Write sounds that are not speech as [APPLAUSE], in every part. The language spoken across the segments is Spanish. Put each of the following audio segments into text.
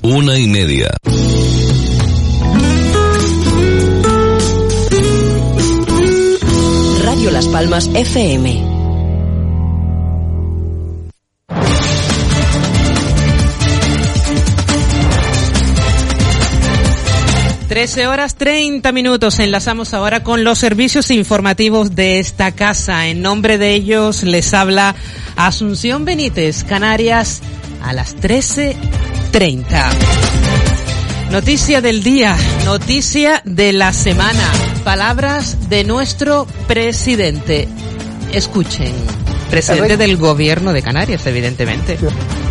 Una y media. Radio Las Palmas FM. Trece horas treinta minutos. Enlazamos ahora con los servicios informativos de esta casa. En nombre de ellos les habla Asunción Benítez, Canarias, a las trece treinta. Noticia del día, noticia de la semana. Palabras de nuestro presidente. Escuchen. Presidente del gobierno de Canarias, evidentemente.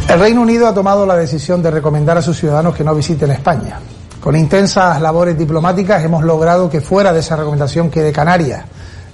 El Reino Unido ha tomado la decisión de recomendar a sus ciudadanos que no visiten España. Con intensas labores diplomáticas hemos logrado que fuera de esa recomendación quede Canarias,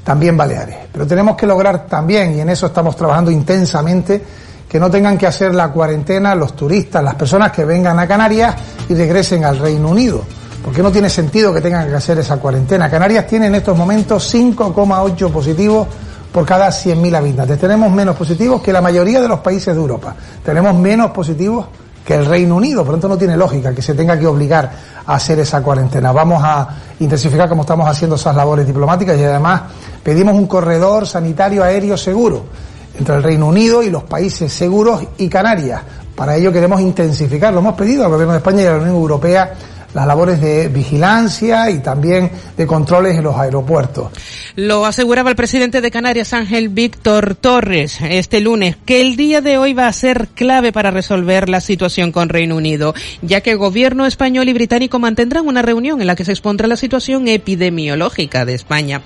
también Baleares. Pero tenemos que lograr también, y en eso estamos trabajando intensamente, que no tengan que hacer la cuarentena los turistas, las personas que vengan a Canarias y regresen al Reino Unido. Porque no tiene sentido que tengan que hacer esa cuarentena. Canarias tiene en estos momentos 5,8 positivos por cada 100.000 habitantes. Tenemos menos positivos que la mayoría de los países de Europa. Tenemos menos positivos que el Reino Unido. Por lo tanto, no tiene lógica que se tenga que obligar a hacer esa cuarentena. Vamos a intensificar como estamos haciendo esas labores diplomáticas y además pedimos un corredor sanitario aéreo seguro entre el Reino Unido y los países seguros y Canarias. Para ello queremos intensificar, lo hemos pedido al Gobierno de España y a la Unión Europea, las labores de vigilancia y también de controles en los aeropuertos. Lo aseguraba el presidente de Canarias, Ángel Víctor Torres, este lunes, que el día de hoy va a ser clave para resolver la situación con Reino Unido, ya que el gobierno español y británico mantendrán una reunión en la que se expondrá la situación epidemiológica de España,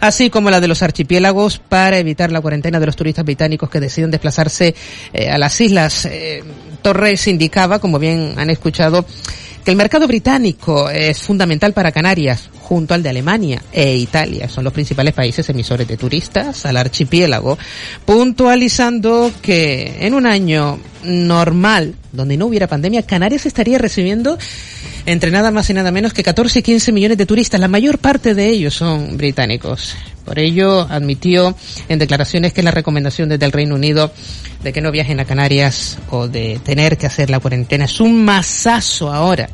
así como la de los archipiélagos para evitar la cuarentena de los turistas británicos que deciden desplazarse eh, a las islas. Eh, Torres indicaba, como bien han escuchado, que el mercado británico es fundamental para Canarias, junto al de Alemania e Italia. Son los principales países emisores de turistas al archipiélago, puntualizando que en un año normal, donde no hubiera pandemia, Canarias estaría recibiendo entre nada más y nada menos que 14 y 15 millones de turistas. La mayor parte de ellos son británicos. Por ello, admitió en declaraciones que la recomendación desde el Reino Unido de que no viajen a Canarias o de tener que hacer la cuarentena es un masazo ahora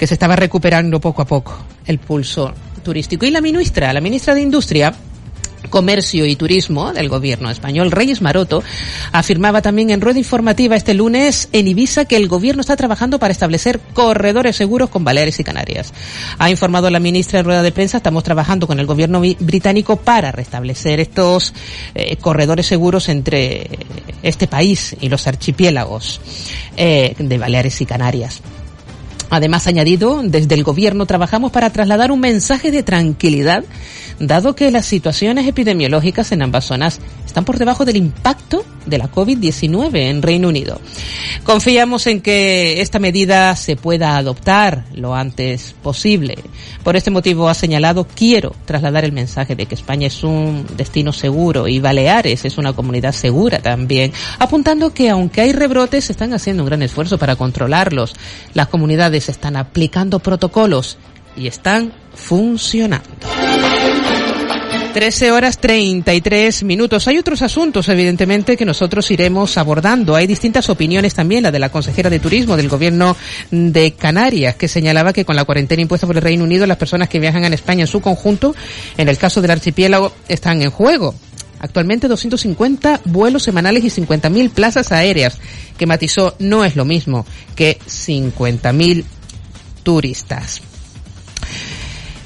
que se estaba recuperando poco a poco el pulso turístico. Y la ministra, la ministra de Industria, Comercio y Turismo del gobierno español, Reyes Maroto, afirmaba también en rueda informativa este lunes en Ibiza que el gobierno está trabajando para establecer corredores seguros con Baleares y Canarias. Ha informado la ministra en rueda de prensa, estamos trabajando con el gobierno británico para restablecer estos eh, corredores seguros entre este país y los archipiélagos eh, de Baleares y Canarias. Además, añadido, desde el gobierno trabajamos para trasladar un mensaje de tranquilidad, dado que las situaciones epidemiológicas en ambas zonas están por debajo del impacto de la COVID-19 en Reino Unido. Confiamos en que esta medida se pueda adoptar lo antes posible. Por este motivo ha señalado, quiero trasladar el mensaje de que España es un destino seguro y Baleares es una comunidad segura también, apuntando que aunque hay rebrotes, se están haciendo un gran esfuerzo para controlarlos. Las comunidades están aplicando protocolos y están funcionando. 13 horas 33 minutos. Hay otros asuntos, evidentemente, que nosotros iremos abordando. Hay distintas opiniones también, la de la consejera de Turismo del Gobierno de Canarias, que señalaba que con la cuarentena impuesta por el Reino Unido, las personas que viajan a España en su conjunto, en el caso del archipiélago, están en juego. Actualmente 250 vuelos semanales y 50.000 plazas aéreas, que matizó no es lo mismo que 50.000 turistas.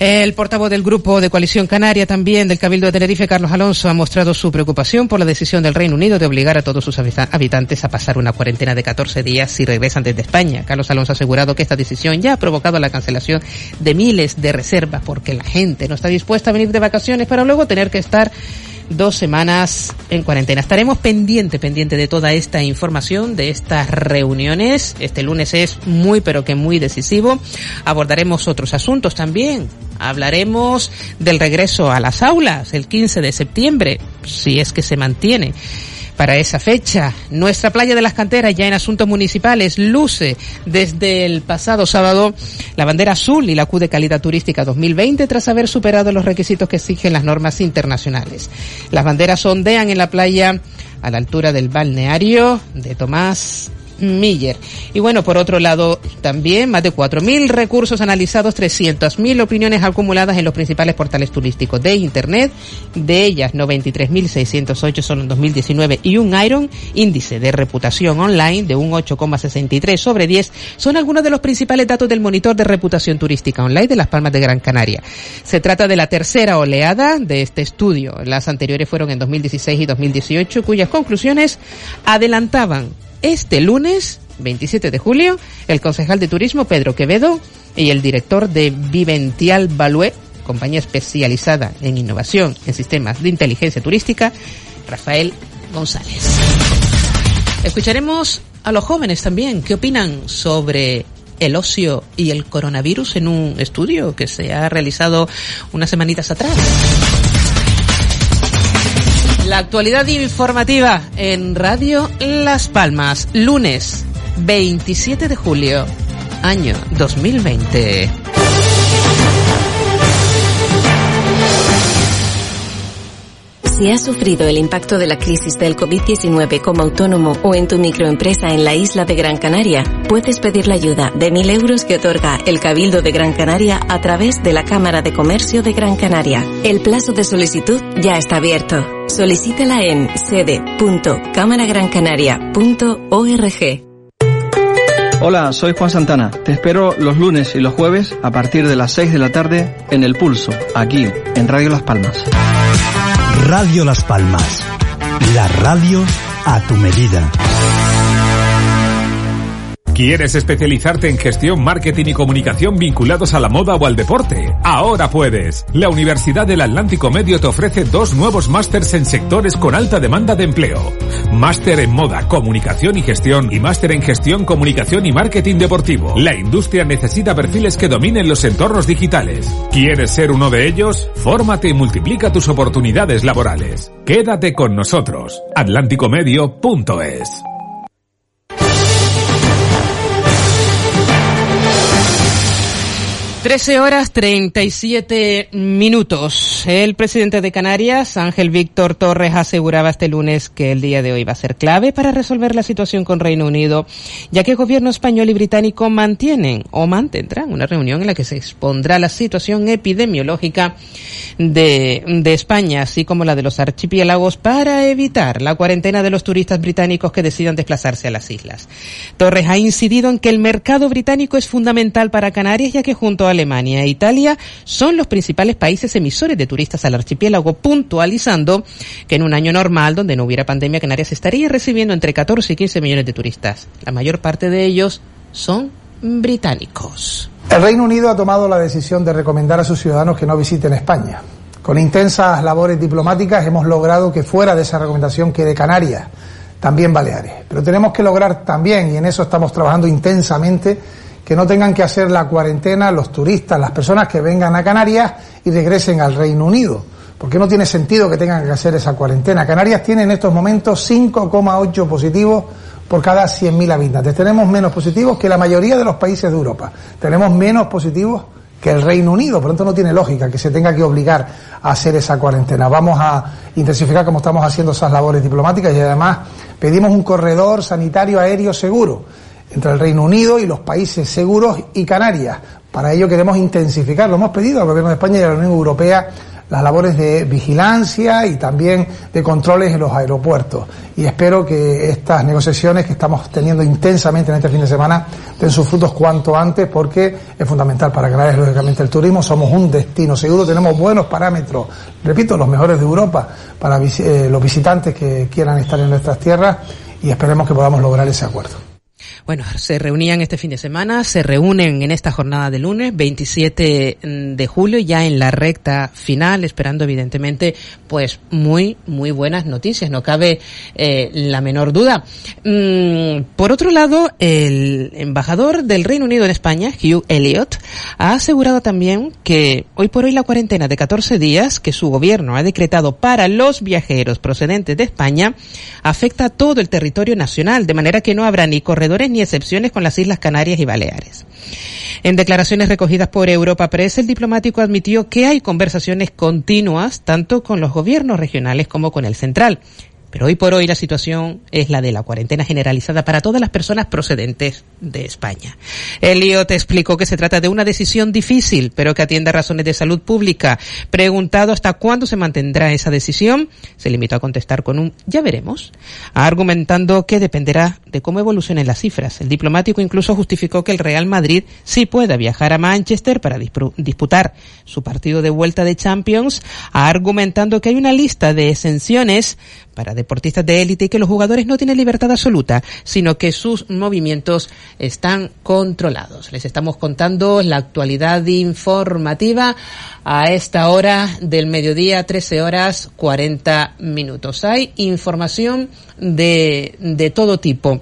El portavoz del Grupo de Coalición Canaria, también del Cabildo de Tenerife, Carlos Alonso, ha mostrado su preocupación por la decisión del Reino Unido de obligar a todos sus habitantes a pasar una cuarentena de 14 días si regresan desde España. Carlos Alonso ha asegurado que esta decisión ya ha provocado la cancelación de miles de reservas porque la gente no está dispuesta a venir de vacaciones para luego tener que estar dos semanas en cuarentena. Estaremos pendiente, pendiente de toda esta información, de estas reuniones. Este lunes es muy, pero que muy decisivo. Abordaremos otros asuntos también. Hablaremos del regreso a las aulas el 15 de septiembre, si es que se mantiene para esa fecha. Nuestra playa de las canteras, ya en asuntos municipales, luce desde el pasado sábado la bandera azul y la Q de calidad turística 2020 tras haber superado los requisitos que exigen las normas internacionales. Las banderas ondean en la playa a la altura del balneario de Tomás Miller. Y bueno, por otro lado, también más de 4.000 recursos analizados, 300.000 opiniones acumuladas en los principales portales turísticos de Internet, de ellas 93.608 son en 2019 y un Iron índice de reputación online de un 8,63 sobre 10 son algunos de los principales datos del monitor de reputación turística online de Las Palmas de Gran Canaria. Se trata de la tercera oleada de este estudio. Las anteriores fueron en 2016 y 2018, cuyas conclusiones adelantaban este lunes 27 de julio, el concejal de turismo Pedro Quevedo y el director de Vivential Balue, compañía especializada en innovación en sistemas de inteligencia turística, Rafael González. Escucharemos a los jóvenes también qué opinan sobre el ocio y el coronavirus en un estudio que se ha realizado unas semanitas atrás. La actualidad informativa en Radio Las Palmas, lunes 27 de julio, año 2020. Si has sufrido el impacto de la crisis del COVID-19 como autónomo o en tu microempresa en la isla de Gran Canaria, puedes pedir la ayuda de mil euros que otorga el Cabildo de Gran Canaria a través de la Cámara de Comercio de Gran Canaria. El plazo de solicitud ya está abierto. Solicítela en sede.cámaragrancanaria.org. Hola, soy Juan Santana. Te espero los lunes y los jueves a partir de las 6 de la tarde en El Pulso, aquí, en Radio Las Palmas. Radio Las Palmas. La radio a tu medida. ¿Quieres especializarte en gestión, marketing y comunicación vinculados a la moda o al deporte? Ahora puedes. La Universidad del Atlántico Medio te ofrece dos nuevos másters en sectores con alta demanda de empleo. Máster en moda, comunicación y gestión y máster en gestión, comunicación y marketing deportivo. La industria necesita perfiles que dominen los entornos digitales. ¿Quieres ser uno de ellos? Fórmate y multiplica tus oportunidades laborales. Quédate con nosotros. atlánticomedio.es 13 horas 37 minutos. El presidente de Canarias, Ángel Víctor Torres, aseguraba este lunes que el día de hoy va a ser clave para resolver la situación con Reino Unido, ya que el gobierno español y británico mantienen o mantendrán una reunión en la que se expondrá la situación epidemiológica de, de España, así como la de los archipiélagos, para evitar la cuarentena de los turistas británicos que decidan desplazarse a las islas. Torres ha incidido en que el mercado británico es fundamental para Canarias, ya que junto a Alemania e Italia son los principales países emisores de turistas al archipiélago, puntualizando que en un año normal, donde no hubiera pandemia, Canarias estaría recibiendo entre 14 y 15 millones de turistas. La mayor parte de ellos son británicos. El Reino Unido ha tomado la decisión de recomendar a sus ciudadanos que no visiten España. Con intensas labores diplomáticas hemos logrado que fuera de esa recomendación quede Canarias, también Baleares. Pero tenemos que lograr también, y en eso estamos trabajando intensamente, que no tengan que hacer la cuarentena los turistas, las personas que vengan a Canarias y regresen al Reino Unido. Porque no tiene sentido que tengan que hacer esa cuarentena. Canarias tiene en estos momentos 5,8 positivos por cada 100.000 habitantes. Tenemos menos positivos que la mayoría de los países de Europa. Tenemos menos positivos que el Reino Unido. Por lo tanto, no tiene lógica que se tenga que obligar a hacer esa cuarentena. Vamos a intensificar como estamos haciendo esas labores diplomáticas y además pedimos un corredor sanitario aéreo seguro entre el Reino Unido y los países seguros y Canarias. Para ello queremos intensificar, lo hemos pedido al Gobierno de España y a la Unión Europea, las labores de vigilancia y también de controles en los aeropuertos. Y espero que estas negociaciones que estamos teniendo intensamente en este fin de semana den sus frutos cuanto antes porque es fundamental para Canarias, lógicamente, el turismo. Somos un destino seguro, tenemos buenos parámetros, repito, los mejores de Europa para eh, los visitantes que quieran estar en nuestras tierras y esperemos que podamos lograr ese acuerdo. Bueno, se reunían este fin de semana, se reúnen en esta jornada de lunes, 27 de julio, ya en la recta final, esperando evidentemente, pues muy, muy buenas noticias, no cabe eh, la menor duda. Mm, por otro lado, el embajador del Reino Unido en España, Hugh Elliot, ha asegurado también que hoy por hoy la cuarentena de 14 días que su gobierno ha decretado para los viajeros procedentes de España afecta a todo el territorio nacional, de manera que no habrá ni ni excepciones con las Islas Canarias y Baleares. En declaraciones recogidas por Europa Press, el diplomático admitió que hay conversaciones continuas tanto con los gobiernos regionales como con el central. Pero hoy por hoy la situación es la de la cuarentena generalizada para todas las personas procedentes de España. Elliot explicó que se trata de una decisión difícil, pero que atiende a razones de salud pública. Preguntado hasta cuándo se mantendrá esa decisión, se limitó a contestar con un ya veremos, argumentando que dependerá de cómo evolucionen las cifras. El diplomático incluso justificó que el Real Madrid sí pueda viajar a Manchester para disputar su partido de vuelta de Champions, argumentando que hay una lista de exenciones para deportistas de élite y que los jugadores no tienen libertad absoluta, sino que sus movimientos están controlados. Les estamos contando la actualidad informativa a esta hora del mediodía, 13 horas 40 minutos. Hay información de, de todo tipo.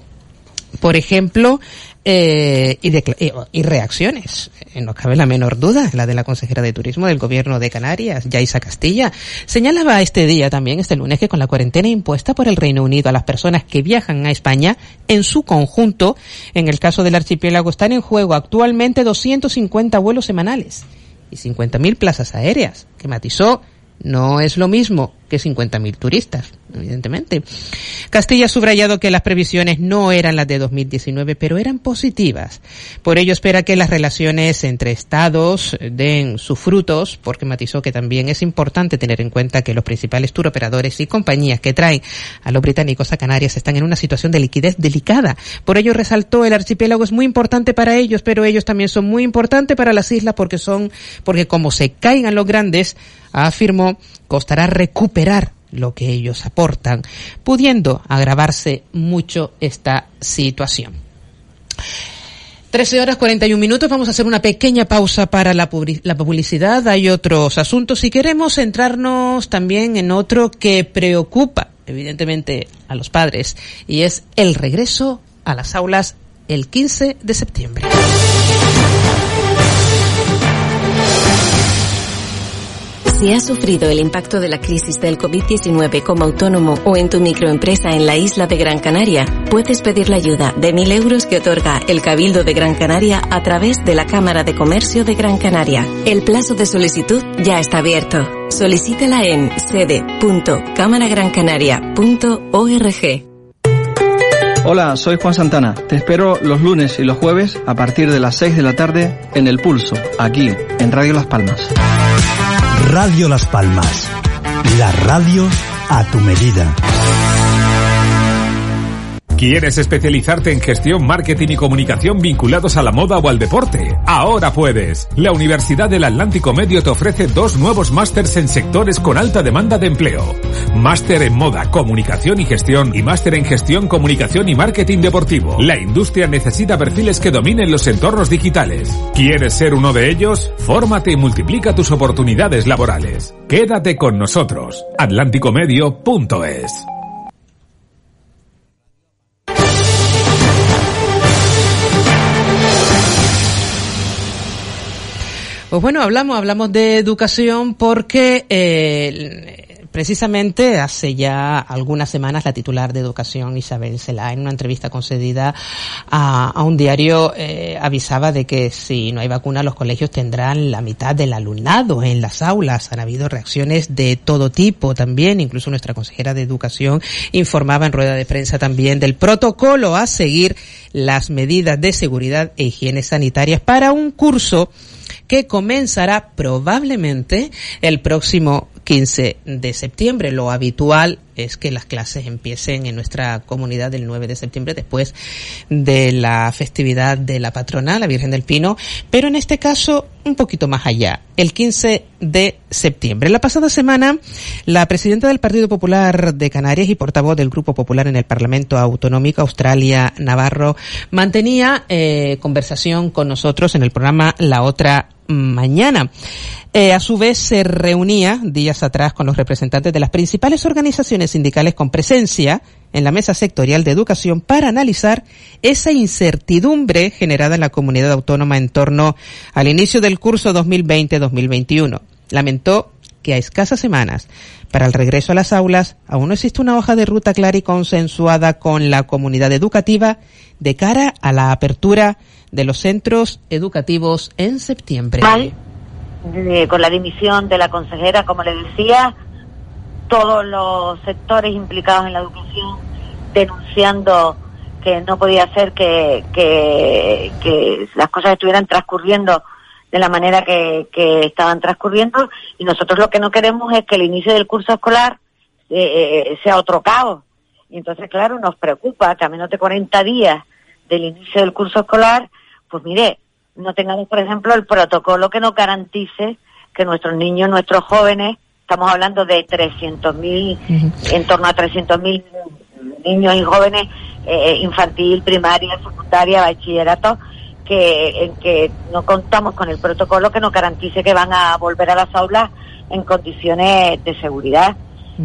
Por ejemplo, eh, y, y, reacciones. Eh, no cabe la menor duda, la de la consejera de turismo del gobierno de Canarias, Yaisa Castilla. Señalaba este día también, este lunes, que con la cuarentena impuesta por el Reino Unido a las personas que viajan a España, en su conjunto, en el caso del archipiélago, están en juego actualmente 250 vuelos semanales y 50.000 plazas aéreas, que matizó no es lo mismo que 50.000 turistas, evidentemente. Castilla ha subrayado que las previsiones no eran las de 2019, pero eran positivas. Por ello espera que las relaciones entre estados den sus frutos, porque matizó que también es importante tener en cuenta que los principales turoperadores y compañías que traen a los británicos a Canarias están en una situación de liquidez delicada. Por ello resaltó el archipiélago es muy importante para ellos, pero ellos también son muy importantes para las islas porque son, porque como se caigan los grandes, afirmó, costará recuperar lo que ellos aportan, pudiendo agravarse mucho esta situación. 13 horas 41 minutos, vamos a hacer una pequeña pausa para la, publicidad. Hay otros asuntos y queremos centrarnos también en otro que preocupa, evidentemente, a los padres y es el regreso a las aulas el 15 de septiembre. Si has sufrido el impacto de la crisis del COVID-19 como autónomo o en tu microempresa en la isla de Gran Canaria, puedes pedir la ayuda de mil euros que otorga el Cabildo de Gran Canaria a través de la Cámara de Comercio de Gran Canaria. El plazo de solicitud ya está abierto. Solicítala en sede.cámaragrancanaria.org. Hola, soy Juan Santana. Te espero los lunes y los jueves a partir de las 6 de la tarde en El Pulso, aquí, en Radio Las Palmas. Radio Las Palmas. La radio a tu medida. ¿Quieres especializarte en gestión, marketing y comunicación vinculados a la moda o al deporte? Ahora puedes. La Universidad del Atlántico Medio te ofrece dos nuevos másters en sectores con alta demanda de empleo. Máster en moda, comunicación y gestión y máster en gestión, comunicación y marketing deportivo. La industria necesita perfiles que dominen los entornos digitales. ¿Quieres ser uno de ellos? Fórmate y multiplica tus oportunidades laborales. Quédate con nosotros. atlánticomedio.es Pues bueno, hablamos, hablamos de educación porque eh, precisamente hace ya algunas semanas la titular de educación Isabel Celá en una entrevista concedida a, un diario eh, avisaba de que si no hay vacuna los colegios tendrán la mitad del alumnado en las aulas. Han habido reacciones de todo tipo también, incluso nuestra consejera de educación informaba en rueda de prensa también del protocolo a seguir las medidas de seguridad e higiene sanitarias para un curso que comenzará probablemente el próximo 15 de septiembre. Lo habitual es que las clases empiecen en nuestra comunidad el 9 de septiembre después de la festividad de la patrona, la Virgen del Pino, pero en este caso un poquito más allá, el 15 de septiembre. La pasada semana, la presidenta del Partido Popular de Canarias y portavoz del Grupo Popular en el Parlamento Autonómico, Australia Navarro, mantenía eh, conversación con nosotros en el programa La Otra Mañana. Eh, a su vez se reunía días atrás con los representantes de las principales organizaciones sindicales con presencia en la mesa sectorial de educación para analizar esa incertidumbre generada en la comunidad autónoma en torno al inicio del curso 2020-2021. Lamentó que a escasas semanas para el regreso a las aulas aún no existe una hoja de ruta clara y consensuada con la comunidad educativa de cara a la apertura de los centros educativos en septiembre. Con la dimisión de la consejera, como le decía, todos los sectores implicados en la educación denunciando que no podía ser que, que, las cosas estuvieran transcurriendo de la manera que, que, estaban transcurriendo y nosotros lo que no queremos es que el inicio del curso escolar eh, eh, sea otro caos. Y entonces, claro, nos preocupa que a menos de 40 días del inicio del curso escolar, pues mire, no tengamos, por ejemplo, el protocolo que nos garantice que nuestros niños, nuestros jóvenes, estamos hablando de 300.000, en torno a 300.000 niños y jóvenes, eh, infantil, primaria, secundaria, bachillerato, que, en que no contamos con el protocolo que nos garantice que van a volver a las aulas en condiciones de seguridad.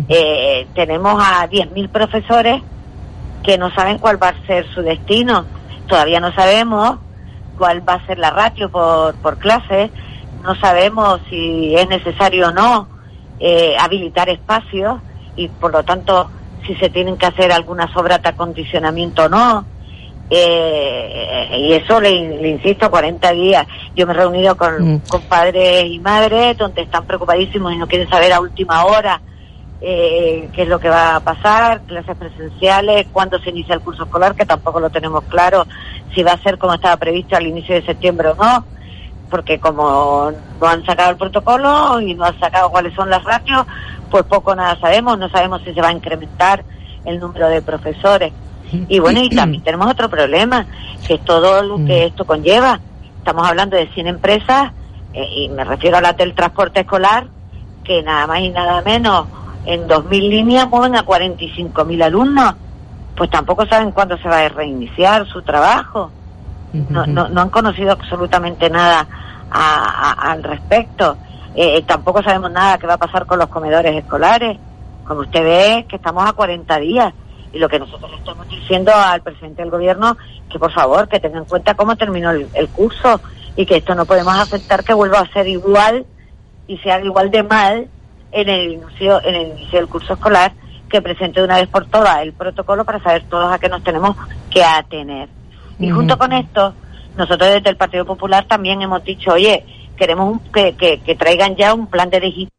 Eh, tenemos a 10.000 profesores que no saben cuál va a ser su destino. Todavía no sabemos cuál va a ser la ratio por, por clase. No sabemos si es necesario o no eh, habilitar espacios y por lo tanto si se tienen que hacer algunas obras de acondicionamiento o no. Eh, y eso le, insisto, 40 días. Yo me he reunido con, mm. con padres y madres donde están preocupadísimos y no quieren saber a última hora eh, qué es lo que va a pasar, clases presenciales, cuándo se inicia el curso escolar, que tampoco lo tenemos claro, si va a ser como estaba previsto al inicio de septiembre o no, porque como no han sacado el protocolo y no han sacado cuáles son las ratios, pues poco nada sabemos, no sabemos si se va a incrementar el número de profesores. Y bueno, y también tenemos otro problema, que es todo lo que esto conlleva. Estamos hablando de 100 empresas, eh, y me refiero a las del transporte escolar, que nada más y nada menos en 2.000 líneas mueven a 45.000 alumnos. Pues tampoco saben cuándo se va a reiniciar su trabajo. No, no, no han conocido absolutamente nada al respecto. Eh, tampoco sabemos nada qué va a pasar con los comedores escolares. Como usted ve, que estamos a 40 días. Y lo que nosotros le estamos diciendo al presidente del gobierno, que por favor, que tenga en cuenta cómo terminó el, curso y que esto no podemos aceptar que vuelva a ser igual y sea igual de mal en el inicio, en el inicio del curso escolar, que presente de una vez por todas el protocolo para saber todos a qué nos tenemos que atener. Y junto con esto, nosotros desde el Partido Popular también hemos dicho, oye, queremos que, que, traigan ya un plan de digitalización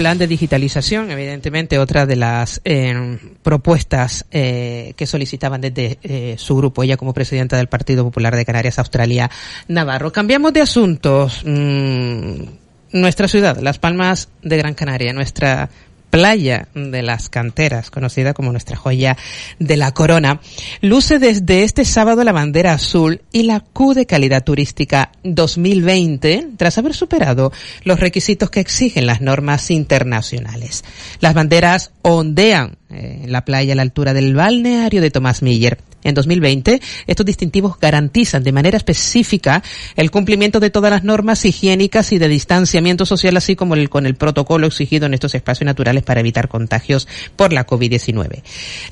plan de digitalización, evidentemente otra de las eh, propuestas eh, que solicitaban desde eh, su grupo, ella como presidenta del Partido Popular de Canarias, Australia, Navarro. Cambiamos de asuntos. Mm, nuestra ciudad, Las Palmas de Gran Canaria, nuestra playa de las canteras, conocida como nuestra joya de la corona, luce desde este sábado la bandera azul y la Q de calidad turística 2020 tras haber superado los requisitos que exigen las normas internacionales. Las banderas ondean eh, en la playa a la altura del balneario de Tomás Miller en 2020, estos distintivos garantizan de manera específica el cumplimiento de todas las normas higiénicas y de distanciamiento social, así como el, con el protocolo exigido en estos espacios naturales para evitar contagios por la COVID-19.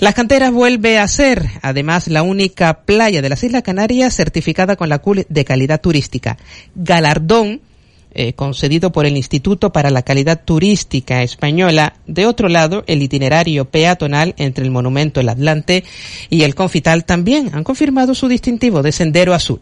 Las canteras vuelve a ser, además, la única playa de las Islas Canarias certificada con la CUL de calidad turística. Galardón eh, concedido por el Instituto para la Calidad Turística Española. De otro lado, el itinerario peatonal entre el Monumento El Atlante y el Confital también han confirmado su distintivo de Sendero Azul.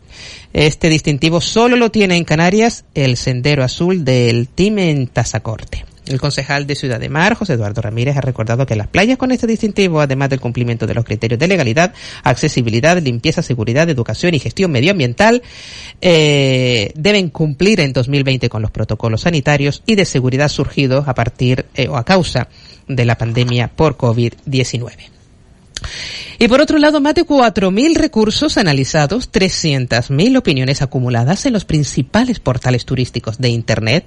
Este distintivo solo lo tiene en Canarias el Sendero Azul del Time en Tazacorte. El concejal de Ciudad de Mar, José Eduardo Ramírez, ha recordado que las playas con este distintivo, además del cumplimiento de los criterios de legalidad, accesibilidad, limpieza, seguridad, educación y gestión medioambiental, eh, deben cumplir en 2020 con los protocolos sanitarios y de seguridad surgidos a partir eh, o a causa de la pandemia por COVID-19. Y por otro lado, más de 4.000 recursos analizados, 300.000 opiniones acumuladas en los principales portales turísticos de Internet,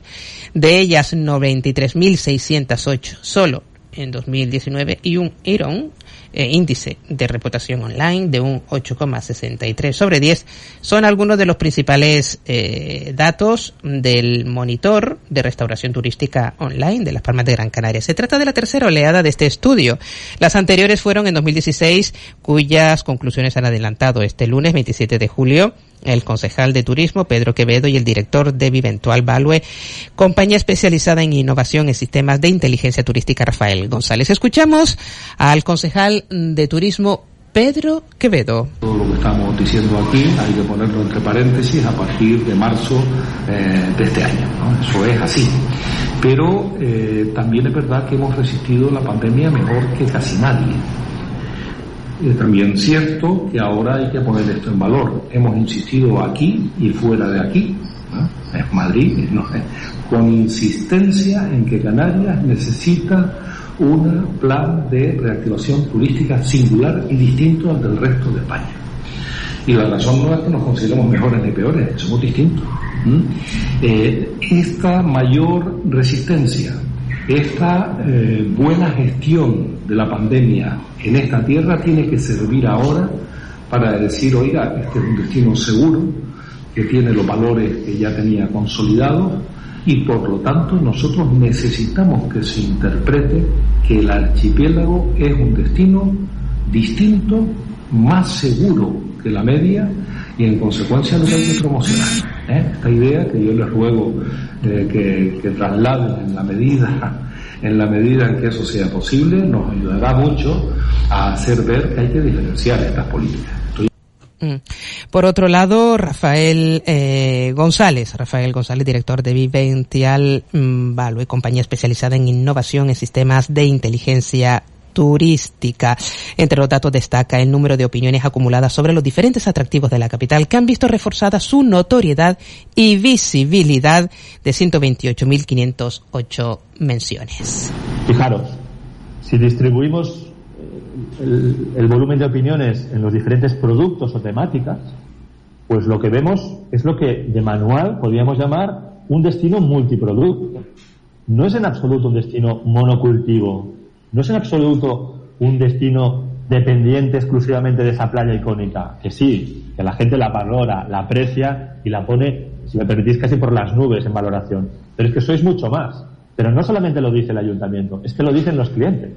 de ellas 93.608 solo en 2019 y un IRON eh, índice de reputación online de un 8,63 sobre 10 son algunos de los principales eh, datos del monitor de restauración turística online de las Palmas de Gran Canaria. Se trata de la tercera oleada de este estudio. Las anteriores fueron en 2016, cuyas conclusiones han adelantado este lunes 27 de julio el concejal de turismo Pedro Quevedo y el director de Viventual Value, compañía especializada en innovación en sistemas de inteligencia turística Rafael González. Escuchamos al concejal de turismo Pedro Quevedo. Todo lo que estamos diciendo aquí hay que ponerlo entre paréntesis a partir de marzo eh, de este año. Eso es así. Pero eh, también es verdad que hemos resistido la pandemia mejor que casi nadie. Es también cierto que ahora hay que poner esto en valor. Hemos insistido aquí y fuera de aquí, en Madrid, con insistencia en que Canarias necesita un plan de reactivación turística singular y distinto al del resto de España. Y la razón no es que nos consideremos mejores ni peores, somos distintos. Eh, esta mayor resistencia, esta eh, buena gestión de la pandemia en esta tierra tiene que servir ahora para decir, oiga, este es un destino seguro, que tiene los valores que ya tenía consolidados, y por lo tanto nosotros necesitamos que se interprete que el archipiélago es un destino distinto, más seguro que la media y en consecuencia lo que hay que promocionar. ¿eh? Esta idea que yo les ruego eh, que, que trasladen en la medida en la medida en que eso sea posible, nos ayudará mucho a hacer ver que hay que diferenciar estas políticas. Mm. Por otro lado, Rafael eh, González, Rafael González, director de Vivential Value, compañía especializada en innovación en sistemas de inteligencia turística. Entre los datos destaca el número de opiniones acumuladas sobre los diferentes atractivos de la capital que han visto reforzada su notoriedad y visibilidad de 128.508 menciones. Fijaros, si distribuimos el, volumen de opiniones en los diferentes productos o temáticas, pues lo que vemos es lo que de manual podríamos llamar un destino multiproducto. No es en absoluto un destino monocultivo, no es en absoluto un destino dependiente exclusivamente de esa playa icónica, que sí, que la gente la valora, la aprecia y la pone, si me permitís, casi por las nubes en valoración. Pero es que sois mucho más. Pero no solamente lo dice el ayuntamiento, es que lo dicen los clientes.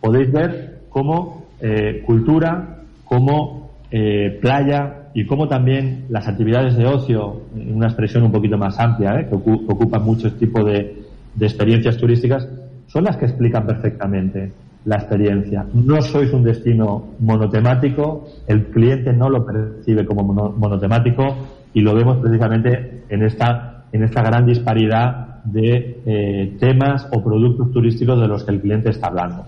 Podéis ver como eh, cultura, como eh, playa y como también las actividades de ocio, en una expresión un poquito más amplia, eh, que ocupan muchos tipos de, experiencias turísticas, son las que explican perfectamente la experiencia. No sois un destino monotemático, el cliente no lo percibe como monotemático y lo vemos precisamente en esta gran disparidad de temas o productos turísticos de los que el cliente está hablando.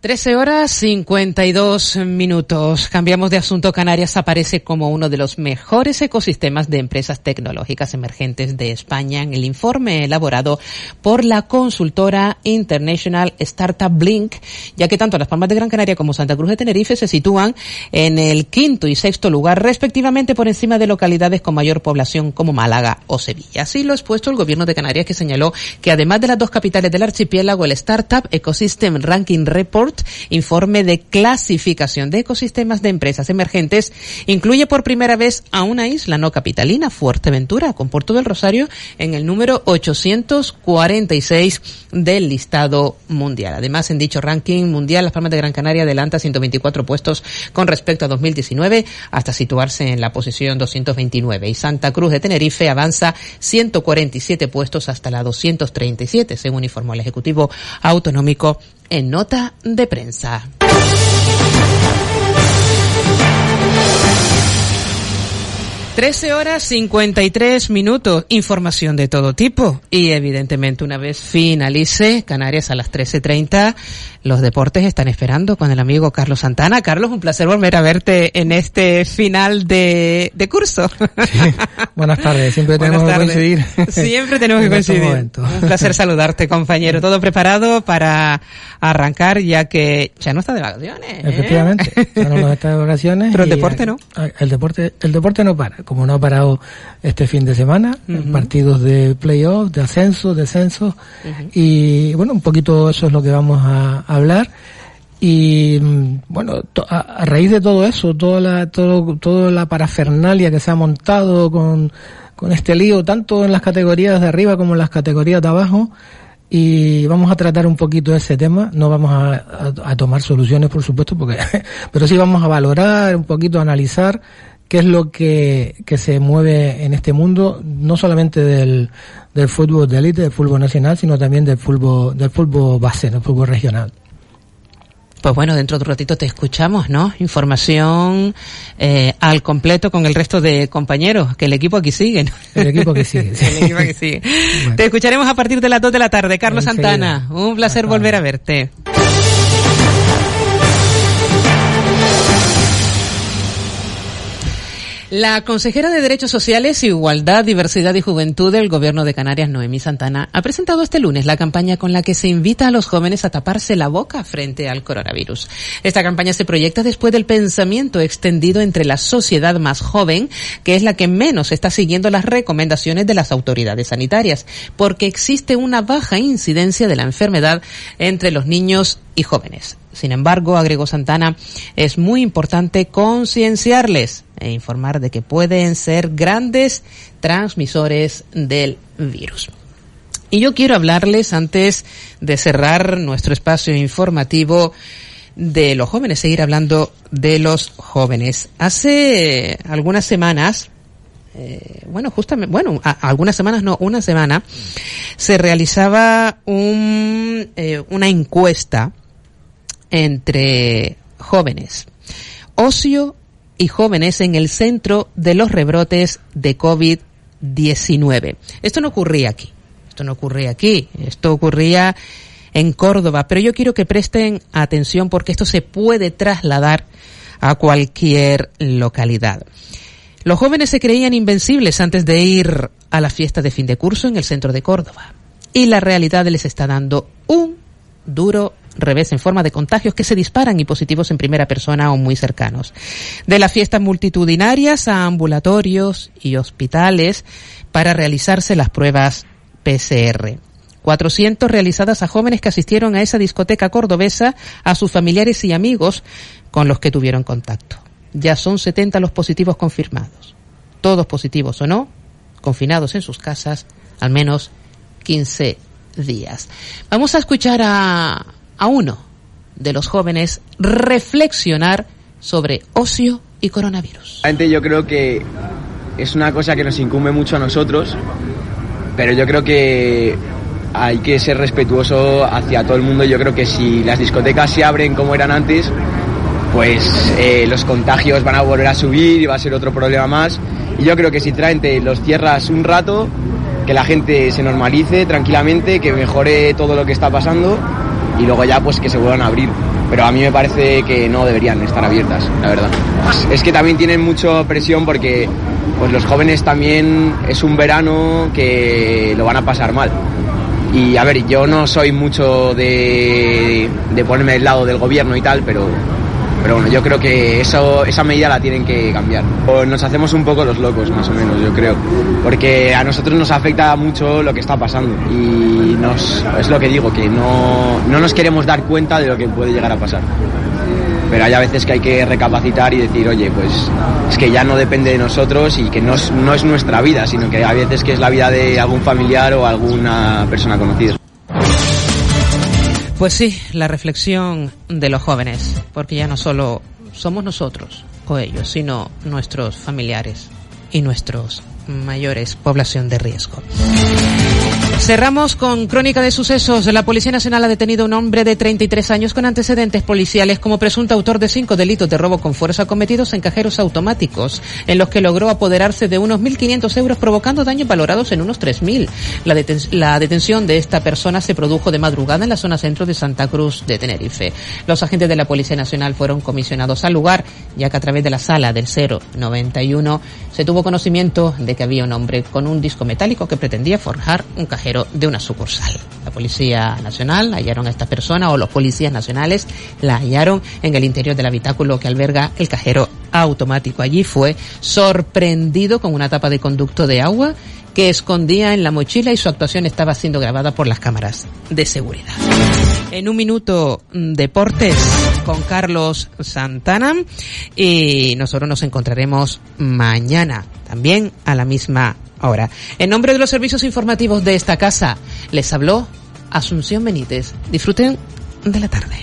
13 horas 52 minutos. Cambiamos de asunto. Canarias aparece como uno de los mejores ecosistemas de empresas tecnológicas emergentes de España en el informe elaborado por la consultora International Startup Blink, ya que tanto Las Palmas de Gran Canaria como Santa Cruz de Tenerife se sitúan en el quinto y sexto lugar, respectivamente por encima de localidades con mayor población como Málaga o Sevilla. Así lo ha expuesto el gobierno de Canarias, que señaló que además de las dos capitales del archipiélago, el Startup Ecosystem Ranking Report informe de clasificación de ecosistemas de empresas emergentes, incluye por primera vez a una isla no capitalina, Fuerteventura, con Puerto del Rosario, en el número 846 del listado mundial. Además, en dicho ranking mundial, Las Palmas de Gran Canaria adelanta 124 puestos con respecto a 2019 hasta situarse en la posición 229 y Santa Cruz de Tenerife avanza 147 puestos hasta la 237, según informó el Ejecutivo Autonómico en nota de prensa. 13 horas 53 minutos, información de todo tipo. Y evidentemente una vez finalice Canarias a las 13.30, los deportes están esperando con el amigo Carlos Santana. Carlos, un placer volver a verte en este final de, de curso. Buenas tardes, siempre tenemos que coincidir. Siempre tenemos que coincidir. Un placer saludarte, compañero. Todo preparado para arrancar ya que ya no está de vacaciones. ¿eh? Efectivamente, ya no está de vacaciones. Pero el deporte no. El deporte, el deporte no para como no ha parado este fin de semana, partidos de playoff, de ascenso, descenso, y bueno, un poquito eso es lo que vamos a, hablar. Y mm, bueno, a, raíz de todo eso, toda la, todo, toda la parafernalia que se ha montado con, con este lío, tanto en las categorías de arriba como en las categorías de abajo, y vamos a tratar un poquito ese tema. No vamos a, a, tomar soluciones, por supuesto, porque, [LAUGHS] pero sí vamos a valorar, un poquito a analizar qué es lo que, se mueve en este mundo, no solamente del, del fútbol de élite, del fútbol nacional, sino también del fútbol, del fútbol base, del fútbol regional. Pues bueno, dentro de un ratito te escuchamos, ¿no? Información eh, al completo con el resto de compañeros, que el equipo aquí sigue. ¿no? El equipo que sigue. [LAUGHS] el equipo que sigue. [LAUGHS] Te escucharemos a partir de las 2 de la tarde. Carlos. Santana, un placer Hasta volver a verte. La consejera de Derechos Sociales, Igualdad, Diversidad y Juventud del Gobierno de Canarias, Noemí Santana, ha presentado este lunes la campaña con la que se invita a los jóvenes a taparse la boca frente al coronavirus. Esta campaña se proyecta después del pensamiento extendido entre la sociedad más joven, que es la que menos está siguiendo las recomendaciones de las autoridades sanitarias, porque existe una baja incidencia de la enfermedad entre los niños y jóvenes. Sin embargo, agregó Santana, es muy importante concienciarles e informar de que pueden ser grandes transmisores del virus. Y yo quiero hablarles antes de cerrar nuestro espacio informativo de los jóvenes, seguir hablando de los jóvenes. Hace algunas semanas, eh, bueno, justamente, bueno, algunas semanas no, una semana, se realizaba un, eh, una encuesta entre jóvenes, ocio y jóvenes en el centro de los rebrotes de COVID-19. Esto no ocurría aquí, esto no ocurría aquí, esto ocurría en Córdoba, pero yo quiero que presten atención porque esto se puede trasladar a cualquier localidad. Los jóvenes se creían invencibles antes de ir a la fiesta de fin de curso en el centro de Córdoba. Y la realidad les está dando un duro revés en forma de contagios que se disparan y positivos en primera persona o muy cercanos. De las fiestas multitudinarias a ambulatorios y hospitales para realizarse las pruebas PCR. 400 realizadas a jóvenes que asistieron a esa discoteca cordobesa, a sus familiares y amigos con los que tuvieron contacto. Ya son 70 los positivos confirmados. Todos positivos o no, confinados en sus casas al menos 15 días. Vamos a escuchar a, a uno de los jóvenes reflexionar sobre ocio y coronavirus. Yo creo que es una cosa que nos incumbe mucho a nosotros, pero yo creo que hay que ser respetuoso hacia todo el mundo. Yo creo que si las discotecas se abren como eran antes, pues eh, los contagios van a volver a subir y va a ser otro problema más. Y yo creo que si traente los cierras un rato, que la gente se normalice tranquilamente, que mejore todo lo que está pasando y luego ya pues que se vuelvan a abrir. Pero a mí me parece que no deberían estar abiertas, la verdad. Es que también tienen mucha presión porque pues los jóvenes también es un verano que lo van a pasar mal. Y a ver, yo no soy mucho de, de ponerme del lado del gobierno y tal, pero, pero bueno, yo creo que eso, esa medida la tienen que cambiar. O nos hacemos un poco los locos, más o menos, yo creo. Porque a nosotros nos afecta mucho lo que está pasando. Y nos, es lo que digo, que no, no nos queremos dar cuenta de lo que puede llegar a pasar. Pero hay a veces que hay que recapacitar y decir, oye, pues es que ya no depende de nosotros y que no es, no es nuestra vida, sino que hay veces que es la vida de algún familiar o alguna persona conocida. Pues sí, la reflexión de los jóvenes, porque ya no solo somos nosotros o ellos, sino nuestros familiares y nuestros mayores, población de riesgo. Cerramos con crónica de sucesos. La Policía Nacional ha detenido a un hombre de 33 años con antecedentes policiales como presunto autor de cinco delitos de robo con fuerza cometidos en cajeros automáticos, en los que logró apoderarse de unos 1.500 euros provocando daños valorados en unos 3.000. La, deten- la detención de esta persona se produjo de madrugada en la zona centro de Santa Cruz de Tenerife. Los agentes de la Policía Nacional fueron comisionados al lugar, ya que a través de la sala del 091 se tuvo conocimiento de que había un hombre con un disco metálico que pretendía forjar un cajero de una sucursal. La Policía Nacional hallaron a esta persona o los policías nacionales la hallaron en el interior del habitáculo que alberga el cajero automático. Allí fue sorprendido con una tapa de conducto de agua que escondía en la mochila y su actuación estaba siendo grabada por las cámaras de seguridad. En un minuto, mm, deportes con Carlos Santana y nosotros nos encontraremos mañana también a la misma hora. En nombre de los servicios informativos de esta casa, les habló Asunción Benítez. Disfruten de la tarde.